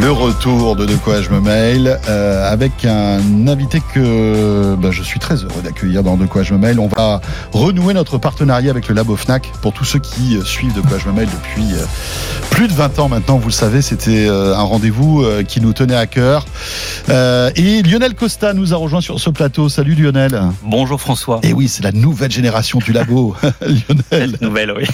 Le retour de De quoi je me mail euh, avec un invité que bah, je suis très heureux d'accueillir dans De quoi je me mail. On va renouer notre partenariat avec le Labo Fnac pour tous ceux qui suivent De quoi je me mail depuis euh, plus de 20 ans maintenant. Vous le savez, c'était euh, un rendez-vous qui nous tenait à cœur. Euh, et Lionel Costa nous a rejoint sur ce plateau. Salut Lionel. Bonjour François. Et oui, c'est la nouvelle génération du Labo. Lionel. Nouvelle, oui.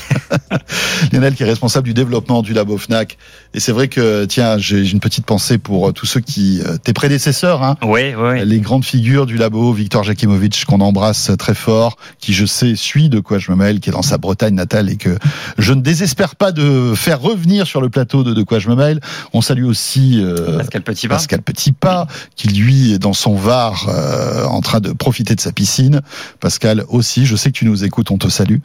Lionel qui est responsable du développement du Labo Fnac. Et c'est vrai que, tiens, j'ai une petite pensée pour euh, tous ceux qui, euh, tes prédécesseurs, hein, Oui, oui. les grandes figures du Labo, Victor Jakimovic, qu'on embrasse très fort, qui je sais suit de quoi je me mêle, qui est dans sa Bretagne natale et que je ne désespère pas de faire revenir sur le plateau de de quoi je me mêle. On salue aussi euh, Pascal Petitpas. Pascal Petitpas, qui lui est dans son Var euh, en train de profiter de sa piscine. Pascal aussi, je sais que tu nous écoutes, on te salue.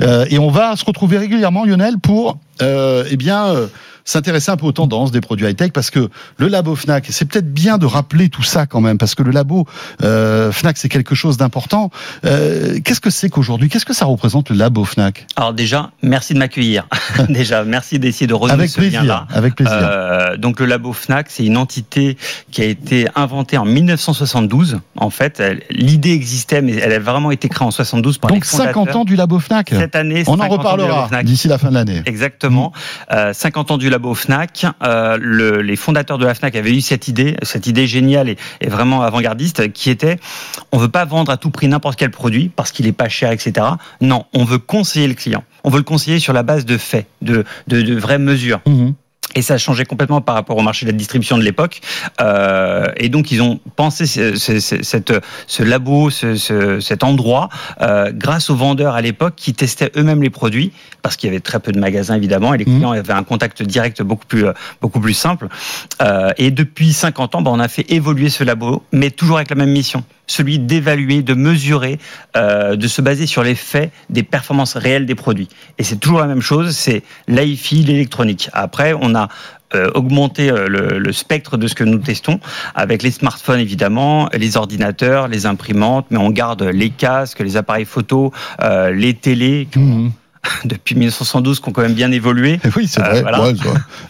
Euh, et on va se retrouver régulièrement, Lionel, pour euh, eh bien euh, s'intéresser un peu aux tendances des produits high-tech parce que le labo Fnac, c'est peut-être bien de rappeler tout ça quand même parce que le labo euh, Fnac c'est quelque chose d'important. Euh, qu'est-ce que c'est qu'aujourd'hui? Qu'est-ce que ça représente le labo Fnac? Alors déjà, merci de m'accueillir. déjà, merci d'essayer de renouer Avec ce lien-là. plaisir, avec plaisir. Euh, donc le labo Fnac, c'est une entité qui a été inventée en 1972. En fait, l'idée existait, mais elle a vraiment été créée en 72 par Donc les fondateurs. 50 ans du labo Fnac? Cette année, On en 50 ans du reparlera d'ici la fin de l'année. Exactement. Euh, 50 ans du labo Fnac. Euh, le- les fondateurs de la Fnac avaient eu cette idée, cette idée géniale et, vraiment avant-gardiste, qui était on veut pas vendre à tout prix n'importe quel produit parce qu'il est pas cher, etc. Non, on veut conseiller le client. On veut le conseiller sur la base de faits, de, de, de vraies mesures. Mhm. Et ça a changé complètement par rapport au marché de la distribution de l'époque. Euh, et donc ils ont pensé ce, ce- ce- cette, ce labo, ce, ce- cet endroit, euh, grâce aux vendeurs à l'époque qui testaient eux-mêmes les produits, parce qu'il y avait très peu de magasins évidemment, et les Mhm. clients avaient un contact direct beaucoup plus, euh, beaucoup plus simple. Euh, et depuis 50 ans, ben, on a fait évoluer ce labo, mais toujours avec la même mission celui d'évaluer, de mesurer, euh, de se baser sur les faits des performances réelles des produits. Et c'est toujours la même chose, c'est l'AIFI, l'électronique. Après, on a euh, augmenté euh, le, le spectre de ce que nous testons avec les smartphones évidemment, les ordinateurs, les imprimantes, mais on garde les casques, les appareils photo, euh, les télés Mhm. depuis 1972 qui ont quand même bien évolué. Oui, c'est Euh, vrai. voilà. Ouais,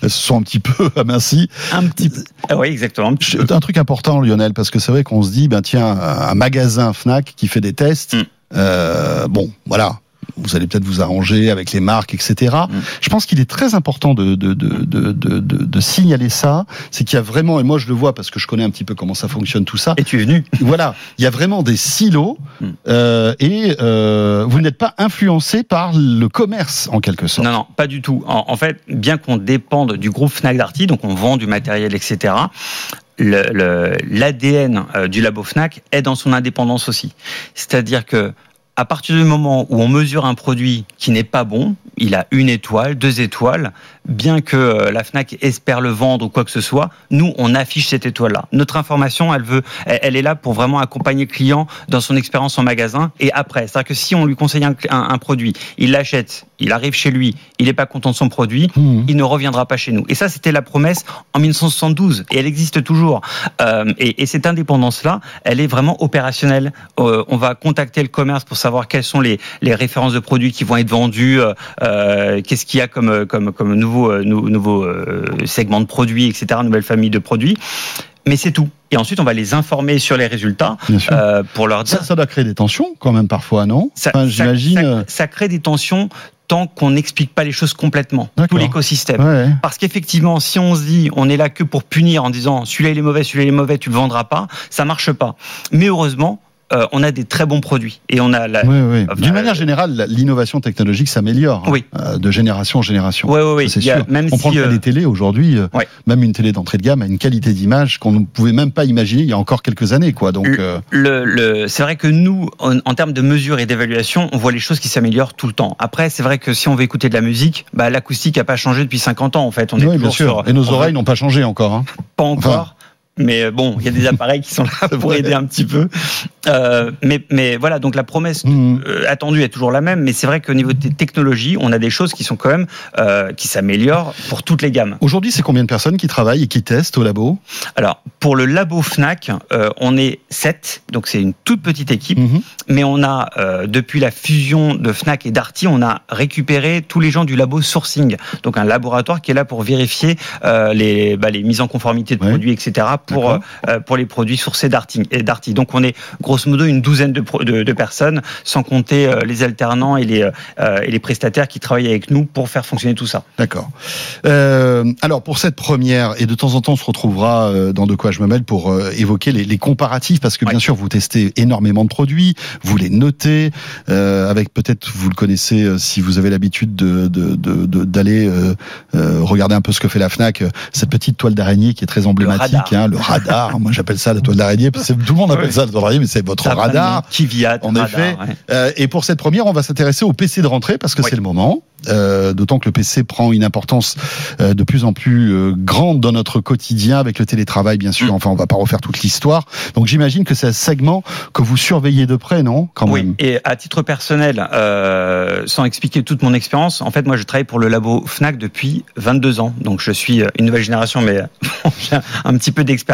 elles se sont un petit peu amincies. Un petit peu. Ah oui, exactement. un. Un truc important, Lionel, parce que c'est vrai qu'on se dit, ben tiens, un magasin Fnac qui fait des tests, Mm. euh, bon, voilà. Vous allez peut-être vous arranger avec les marques, etc. Mm. Je pense qu'il est très important de, de, de, de, de, signaler ça. C'est qu'il y a vraiment, et moi je le vois parce que je connais un petit peu comment ça fonctionne tout ça. Et tu es venu Voilà, il y a vraiment des silos Mm. euh, et euh, vous n'êtes pas influencé par le commerce en quelque sorte. Non, non, pas du tout. En, en fait, bien qu'on dépende du groupe Fnac Darty, donc on vend du matériel, etc., l'ADN le, l'ADN euh, du labo Fnac est dans son indépendance aussi. C'est-à-dire que à partir du moment où on mesure un produit qui n'est pas bon, il a une étoile, deux étoiles, bien que euh, la Fnac espère le vendre ou quoi que ce soit, nous on affiche cette étoile-là. Notre information, elle veut, elle, est là pour vraiment accompagner le client dans son expérience en magasin et après. C'est-à-dire que si on lui conseille un- un produit, il l'achète, il arrive chez lui, il n'est pas content de son produit, Mhm. il ne reviendra pas chez nous. Et ça, c'était la promesse en 1972 et elle existe toujours. Euh, et, et cette indépendance-là, elle est vraiment opérationnelle. Euh, on va contacter le commerce pour savoir quelles sont les, les références de produits qui vont être vendus, euh, qu'est-ce qu'il y a comme, comme, comme nouveau, nou- nouveau segment de produits, etc., nouvelle famille de produits. Mais c'est tout. Et ensuite, on va les informer sur les résultats euh, pour leur dire. Ça, ça doit créer des tensions quand même parfois, non? Ça, Enfin, ça- J'imagine. ça- ça crée des tensions tant qu'on n'explique pas les choses complètement, tout l'écosystème. ouais. Parce qu'effectivement, si on se dit on est là que pour punir en disant celui-là il est mauvais, celui-là il est mauvais, tu le vendras pas, ça marche pas. Mais heureusement, euh, on a des très bons produits et on a la. Oui, oui. D'une euh, manière générale, la- l'innovation technologique s'améliore hein, Oui. euh, de génération en génération. Ouais, ouais. Ça, a- sûr. Même On prend si cas euh, des télés aujourd'hui, euh, même une télé d'entrée de gamme a une qualité d'image qu'on ne pouvait même pas imaginer il y a encore quelques années, quoi. Donc, Le- euh, le, le- c'est vrai que nous, en, en termes de mesure et d'évaluation, on voit les choses qui s'améliorent tout le temps. Après, c'est vrai que si on veut écouter de la musique, bah, l'acoustique a pas changé depuis 50 ans en fait. On est oui, bien sûr. sur- Et nos on oreilles n'ont pas changé encore. Hein. pas encore. Mais bon, il y a des appareils qui sont là pour aider un petit peu. Euh, mais, mais voilà, donc la promesse mmh. euh, attendue est toujours la même, mais c'est vrai qu'au niveau des technologies, on a des choses qui sont quand même euh, qui s'améliorent pour toutes les gammes. Aujourd'hui, c'est combien de personnes qui travaillent et qui testent au labo? Alors, pour le labo Fnac, euh, on est 7, donc c'est une toute petite équipe, mmh. mais on a, euh, depuis la fusion de Fnac et Darty, on a récupéré tous les gens du labo sourcing, donc un laboratoire qui est là pour vérifier les, bah, les mises en conformité de ouais. produits, etc., pour, pour les produits sourcés Darty. Darty. Donc, on est grosso modo une douzaine de, de, de personnes, sans compter euh, les alternants et les, euh, et les prestataires qui travaillent avec nous pour faire fonctionner tout ça. D'accord. Euh, alors pour cette première, et de temps en temps on se retrouvera euh, dans De quoi je me mêle pour euh, évoquer les, les, comparatifs, parce que bien sûr vous testez énormément de produits, vous les notez, euh, avec peut-être, vous le connaissez si vous avez l'habitude d'aller de, de, de, regarder un peu ce que fait la FNAC, cette petite toile d'araignée qui est très emblématique, le radar, hein, le radar moi j'appelle ça la toile d'araignée, tout le monde appelle ça la toile d'araignée, mais c'est votre radar. Kiviat, en radar, effet. Ouais. Euh, et pour cette première, on va s'intéresser au PC de rentrée parce que c'est le moment. Euh, D'autant que le PC prend une importance euh, de plus en plus grande dans notre quotidien avec le télétravail, bien sûr. Mmh. Enfin, on va pas refaire toute l'histoire. Donc, j'imagine que c'est un segment que vous surveillez de près, non Quand Oui. Même? Et à titre personnel, sans expliquer toute mon expérience, en fait, moi, je travaille pour le labo Fnac depuis 22 ans. Donc, je suis une nouvelle génération, mais j'ai un petit peu d'expérience.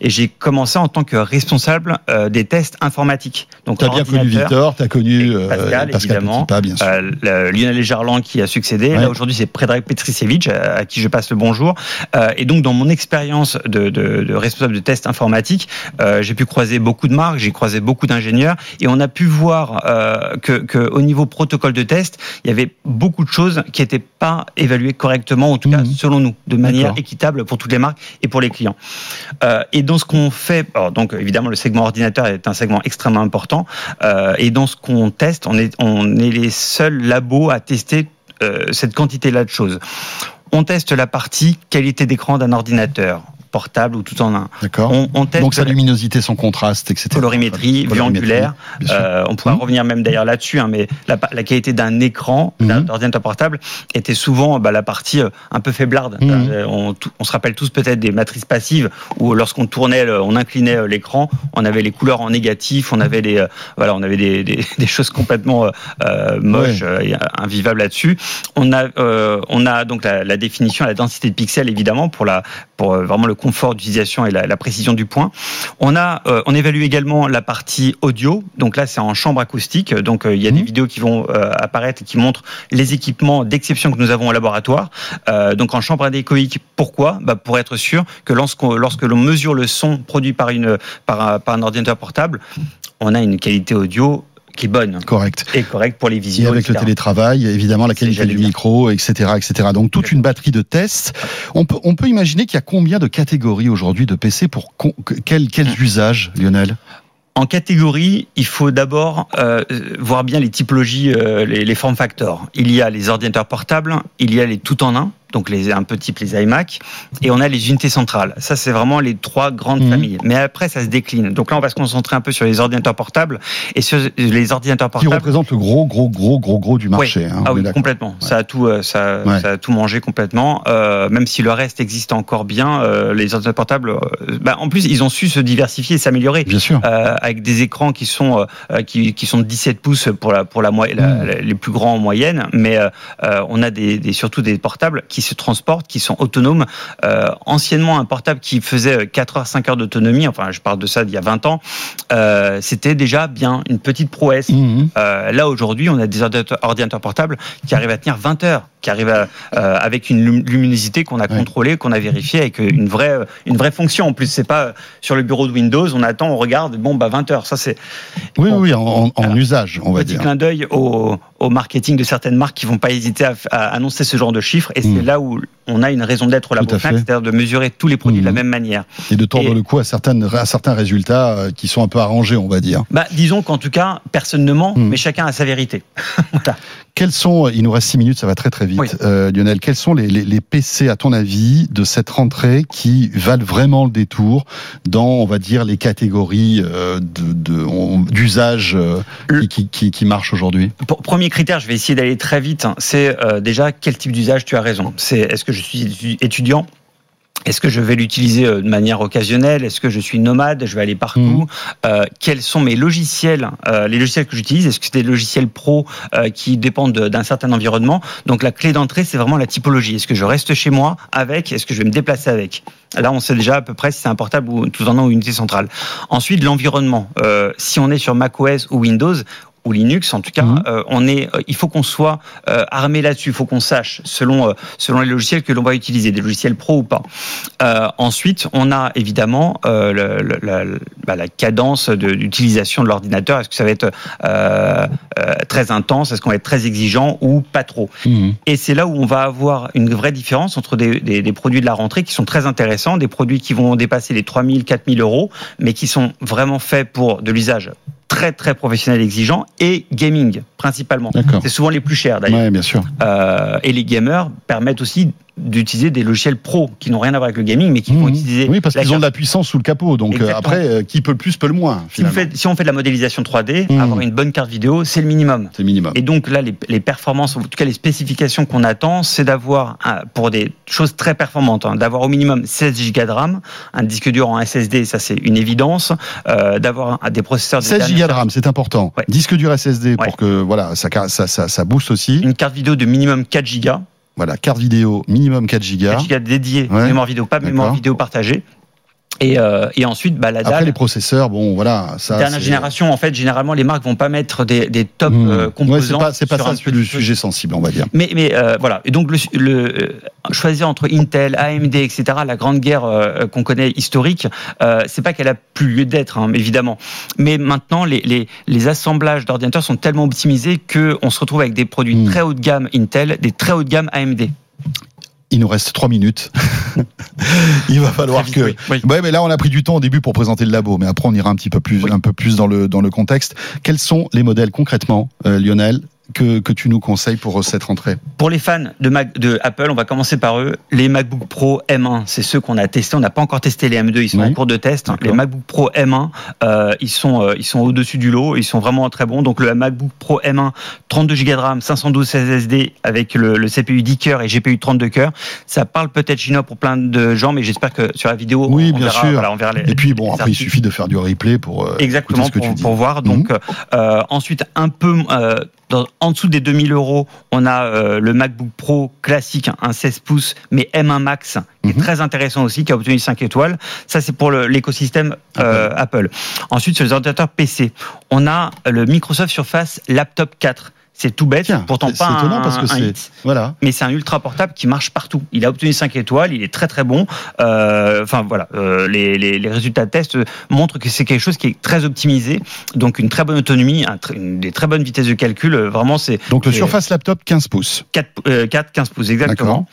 Et j'ai commencé en tant que responsable euh, des tests informatiques. Donc, tu as bien connu Victor, tu as connu Pascal, Pascal évidemment, Petipa, bien sûr. Lionel Gerland qui a succédé. Ouais. Là aujourd'hui c'est Predrag Petricevic à, à, qui je passe le bonjour. Euh, et donc dans mon expérience de, de, de, responsable de test informatique, euh, j'ai pu croiser beaucoup de marques, j'ai croisé beaucoup d'ingénieurs et on a pu voir euh, que, que, au niveau protocole de test, il y avait beaucoup de choses qui n'étaient pas évaluées correctement, en tout mmh. cas selon nous, de manière équitable pour toutes les marques et pour les clients. Euh, et dans ce qu'on fait, alors donc évidemment le segment ordinateur est un segment extrêmement important. Euh, et dans ce qu'on teste, on est, les seuls labos à tester euh, cette quantité-là de choses. On teste la partie qualité d'écran d'un ordinateur portable ou tout en un. D'accord. On, on teste Donc sa luminosité, son contraste, etc. Colorimétrie, vue angulaire. Euh, on pourra mmh. revenir même d'ailleurs là-dessus, hein, mais la, la, qualité d'un écran mmh. d'ordinateur portable était souvent bah, la partie euh, un peu faiblarde. Mmh. Euh, on, on, se rappelle tous peut-être des matrices passives où lorsqu'on tournait, on inclinait l'écran, on avait les couleurs en négatif, on avait des euh, voilà, on avait des, des, des choses complètement euh, moches, ouais. invivables là-dessus. On a on a donc la, la, définition, la densité de pixels évidemment pour la pour vraiment le confort d'utilisation et la, la, précision du point. On a, euh, on évalue également la partie audio. Donc là, c'est en chambre acoustique. Donc euh, il y a mmh. des vidéos qui vont euh, apparaître et qui montrent les équipements d'exception que nous avons au laboratoire. Donc en chambre adécoïque, pourquoi? Bah, Pour être sûr que lorsque, lorsque l'on mesure le son produit par, une, par, par un ordinateur portable, on a une qualité audio qui est bonne. Correct. Et correct pour les visios. Et avec etc. le télétravail, évidemment, la qualité du micro, etc., etc. Donc, toute une batterie de tests. On peut, on peut imaginer qu'il y a combien de catégories aujourd'hui de PC pour quels, quels usages, Lionel? En catégorie, il faut d'abord euh, voir bien les typologies, euh, les, les formes facteurs. Il y a les ordinateurs portables, il y a les tout en un, donc les, un peu type les iMac, et on a les unités centrales. Ça, c'est vraiment les trois grandes mmh. familles. Mais après, ça se décline. Donc là, on va se concentrer un peu sur les ordinateurs portables et sur les ordinateurs portables. Qui représentent le gros, gros, gros, gros, gros du marché. Oui. Hein, ah oui, complètement. Ouais. Ça a tout, euh, ça, ouais. ça, a tout mangé complètement. Euh, même si le reste existe encore bien, euh, les ordinateurs portables, bah, en plus, ils ont su se diversifier et s'améliorer. Bien sûr. Euh, avec des écrans qui sont, qui, qui, sont de 17 pouces pour la, pour la, la, mmh. la les plus grands en moyenne, mais on a des, des, surtout des portables qui se transportent, qui sont autonomes. Euh, anciennement, un portable qui faisait 4 heures, 5 heures d'autonomie, enfin je parle de ça d'il y a 20 ans, euh, c'était déjà bien une petite prouesse. Mmh. Euh, là aujourd'hui, on a des ordinateurs, portables qui arrivent à tenir 20 heures, qui arrivent à, euh, avec une luminosité qu'on a contrôlée, qu'on a vérifiée, avec une vraie, une vraie fonction. En plus, c'est pas sur le bureau de Windows, on attend, on regarde, bon bah 20 heures. Ça c'est oui, bon, oui, en, en usage, on va dire. Petit clin d'œil au, au, marketing de certaines marques qui vont pas hésiter à, à annoncer ce genre de chiffres, et mmh. c'est là où on a une raison d'être la Fnac, c'est-à-dire de mesurer tous les produits mmh. de la même manière. Et de tordre et, le coup à, certaines, à certains résultats euh, qui sont un peu arrangés, on va dire. Bah, disons qu'en tout cas, personne ne ment, mmh. mais chacun a sa vérité. voilà. Quels sont, il nous reste six minutes, ça va très très vite, oui. euh, Lionel, quels sont les, les, les, PC, à ton avis, de cette rentrée qui valent vraiment le détour dans, on va dire, les catégories euh, d'usage de, de, euh, qui, qui, qui, marchent aujourd'hui? Premier critère, je vais essayer d'aller très vite, hein, c'est euh, déjà quel type d'usage tu as raison? C'est est-ce que je suis étudiant? Est-ce que je vais l'utiliser de manière occasionnelle? Est-ce que je suis nomade? Je vais aller partout? Mhm. Euh, Quels sont mes logiciels euh, Les logiciels que j'utilise? Est-ce que c'est des logiciels pro euh, qui dépendent de- d'un certain environnement? Donc la clé d'entrée, c'est vraiment la typologie. Est-ce que je reste chez moi avec? Est-ce que je vais me déplacer avec? Là, on sait déjà à peu près si c'est un portable ou tout en un ou une unité centrale. Ensuite, l'environnement. Euh, si on est sur macOS ou Windows ou Linux, en tout cas, Mhm. euh, on est, euh, il faut qu'on soit euh, armé là-dessus. Il faut qu'on sache, selon euh, selon les logiciels que l'on va utiliser, des logiciels pro ou pas. Ensuite, on a évidemment le- le- la, bah, la cadence de- d'utilisation de l'ordinateur. Est-ce que ça va être très intense? Est-ce qu'on va être très exigeant ou pas trop? Mhm. et c'est là où on va avoir une vraie différence entre des, des- des produits de la rentrée qui sont très intéressants, des produits qui vont dépasser les 3000, 4000 euros, mais qui sont vraiment faits pour de l'usage très très professionnel et exigeant et gaming principalement. C'est souvent les plus chers d'ailleurs. Ouais, bien sûr. Euh, et les gamers permettent aussi d'utiliser des logiciels pro qui n'ont rien à voir avec le gaming, mais qui vont Mhm. utiliser. Oui, parce qu'ils ont de la puissance sous le capot. Donc euh, Exactement. après, euh, qui peut le plus peut le moins. Si, faites- si on fait de la modélisation 3D, Mhm. avoir une bonne carte vidéo, c'est le minimum. C'est minimum. Et donc là, les, les performances, en tout cas les spécifications qu'on attend, c'est d'avoir, pour des choses très performantes, hein, d'avoir au minimum 16 Go de RAM, un disque dur en SSD, ça c'est une évidence, euh, d'avoir des processeurs de 16 dernière Go de RAM, c'est important. Ouais. Disque dur SSD Ouais. pour que voilà, ça, ça, ça, ça booste aussi. une carte vidéo de minimum 4 Go, Voilà, carte vidéo minimum 4 Go. 4 Go dédié, Ouais. mémoire vidéo, pas mémoire vidéo partagée. Et, euh, et ensuite, bah, la Après les processeurs, bon voilà, ça. Dernière génération, en fait, généralement, les marques vont pas mettre des, des top Mmh. euh, Ouais, composants. c'est pas, pas ça un le sujet sensible, on va dire. Mais, mais euh, voilà. Et donc, le, le, choisir entre Intel, AMD, etc., la grande guerre qu'on connaît historique, c'est pas qu'elle a plus lieu d'être, hein, évidemment. Mais maintenant, les, les, les assemblages d'ordinateurs sont tellement optimisés qu'on se retrouve avec des produits Mm. très haut de gamme Intel, des très haut de gamme AMD. Il nous reste 3 minutes. Il va falloir que. oui, oui. Ouais, mais là on a pris du temps au début pour présenter le labo, mais après on ira un petit peu plus, Oui. un peu plus dans le dans le contexte. Quels sont les modèles concrètement, euh, Lionel, que que tu nous conseilles pour cette rentrée Pour les fans de, Mac, de Apple, on va commencer par eux. Les MacBook Pro M1, c'est ceux qu'on a testés. On n'a pas encore testé les M2, ils sont Oui. en cours de test. Les MacBook Pro M1, euh, ils sont, euh, ils sont au-dessus du lot. Ils sont vraiment très bons. Donc le MacBook Pro M1, 32 Go de RAM, 512 SSD avec le, le CPU 10 cœurs et GPU 32 cœurs. Ça parle peut-être chinois pour plein de gens, mais j'espère que sur la vidéo, Oui, on bien verra, sûr. voilà, on verra les, Et puis bon, après il suffit de faire du replay pour euh, Exactement, écouter ce que pour, tu dis. pour voir. Donc, euh, ensuite, un peu euh, dans- en dessous des 2000 euros, on a euh, le MacBook Pro classique, un 16 pouces, mais M1 Max, qui est Mhm. très intéressant aussi, qui a obtenu 5 étoiles. Ça, c'est pour l'écosystème euh, Apple. Ensuite, sur les ordinateurs PC, on a le Microsoft Surface Laptop 4. C'est tout bête, Tiens, pourtant pas c'est étonnant un, parce que un c'est- hit Voilà. mais c'est un ultra portable qui marche partout. Il a obtenu 5 étoiles, il est très très bon. Euh, Enfin voilà, euh, les, les, les résultats de test montrent que c'est quelque chose qui est très optimisé, donc une très bonne autonomie, un tr- une, des très bonnes vitesses de calcul. Euh, Vraiment, c'est Donc le Surface Laptop 15 pouces. 4, euh, 4 15 pouces exactement.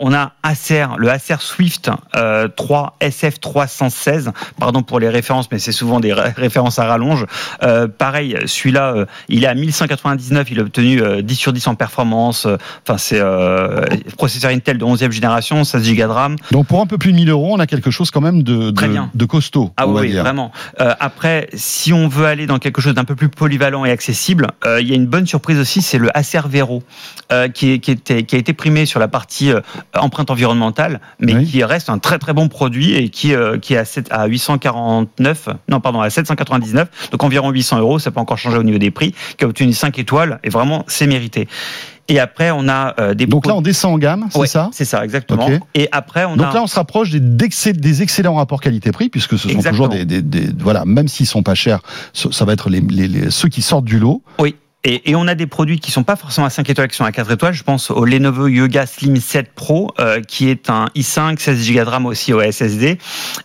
On a Acer, le Acer Swift euh, 3 SF316, pardon pour les références, mais c'est souvent des ré- références à rallonge. Pareil, celui-là, il est à 1199, il a obtenu euh, 10 sur 10 en performance. Enfin, c'est euh, processeur Intel de 11e génération, 16 Go de RAM. Donc pour un peu plus de 1000 euros, on a quelque chose quand même de, Très de, bien. de costaud. Ah oui, dire. vraiment. Euh, après, si on veut aller dans quelque chose d'un peu plus polyvalent et accessible, euh, il y a une bonne surprise aussi, c'est le Acer Vero, euh, qui, est- qui, était- qui a été primé sur la partie euh, empreinte environnementale, mais Oui. qui reste un très très bon produit et qui, euh, qui est à, 7 à 849, non pardon, à 799, donc environ 800 euros, ça peut encore changer au niveau des prix, qui a obtenu 5 étoiles, et vraiment, c'est mérité. Et après, on a euh, des Donc là, on descend en gamme, c'est Ouais, ça? C'est ça, exactement. Et après, on Donc a... là, on se rapproche des, excellents rapports qualité-prix, puisque ce sont Exactement. toujours des, des, des- voilà, même s'ils sont pas chers, ça va être les, les- les- ceux qui sortent du lot. Oui. Et, et on a des produits qui sont pas forcément à 5 étoiles, qui sont à 4 étoiles. Je pense au Lenovo Yoga Slim 7 Pro, euh, qui est un i5, 16 Go de RAM aussi au SSD,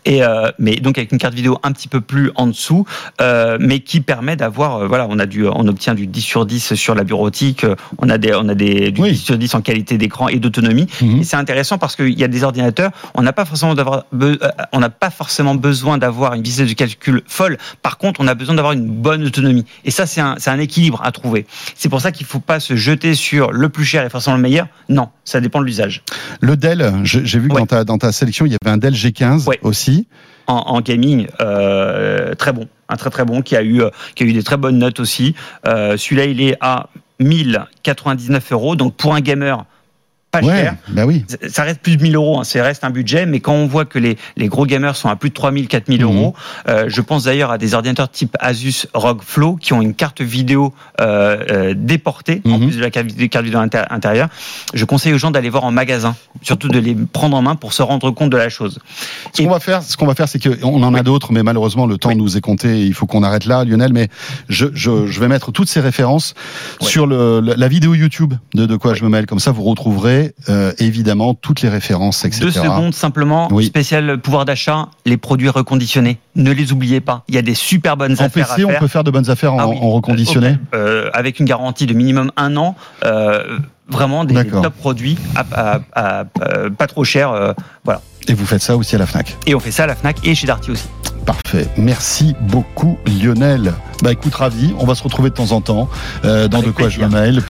et euh, mais donc avec une carte vidéo un petit peu plus en dessous, euh, mais qui permet d'avoir, voilà, on a du, on obtient du 10 sur 10 sur la bureautique, on a des, on a des du Oui. 10 sur 10 en qualité d'écran et d'autonomie. Mhm. Et c'est intéressant parce qu'il y a des ordinateurs, on n'a pas forcément d'avoir, on n'a pas forcément besoin d'avoir une vitesse de calcul folle. Par contre, on a besoin d'avoir une bonne autonomie. Et ça, c'est un, c'est un équilibre à trouver. C'est pour ça qu'il faut pas se jeter sur le plus cher et forcément le meilleur. Non, ça dépend de l'usage. Le Dell, j'ai vu que Ouais. dans, ta, dans ta sélection, il y avait un Dell G15 Ouais. aussi. En, en gaming, euh, très bon, un très très bon qui a eu, euh, qui a eu des très bonnes notes aussi. Euh, Celui-là, il est à 1099 euros. Donc pour un gamer, pas Ouais, cher. bah oui. Ça reste plus de 1000 euros, hein, ça reste un budget, mais quand on voit que les, les gros gamers sont à plus de 3000, 4000 Mhm. euros, euh, je pense d'ailleurs à des ordinateurs type Asus ROG Flow qui ont une carte vidéo euh, euh, déportée, en Mhm. plus de la carte vidéo, intérieure. Je conseille aux gens d'aller voir en magasin, surtout de les prendre en main pour se rendre compte de la chose. Ce qu'on va faire, ce qu'on va faire, c'est que on en a d'autres, mais malheureusement le temps Oui. nous est compté. Il faut qu'on arrête là, Lionel. Mais je, je, je vais mettre toutes ces références sur le, la vidéo YouTube de De quoi je me mêle. Comme ça, vous retrouverez euh, évidemment toutes les références, etc. Deux secondes simplement, Oui. spécial pouvoir d'achat, les produits reconditionnés. Ne les oubliez pas. Il y a des super bonnes En affaires PC, à on peut faire de bonnes affaires en, Ah oui. en reconditionné. Euh, avec une garantie de minimum un an. euh, vraiment des, top produits à, à- à- à- pas trop cher. voilà. Et vous faites ça aussi à la Fnac. Et on fait ça à la Fnac et chez Darty aussi. Parfait. Merci beaucoup, Lionel. Bah écoute, ravi. On va se retrouver de temps en temps euh, dans Avec De quoi je me mêle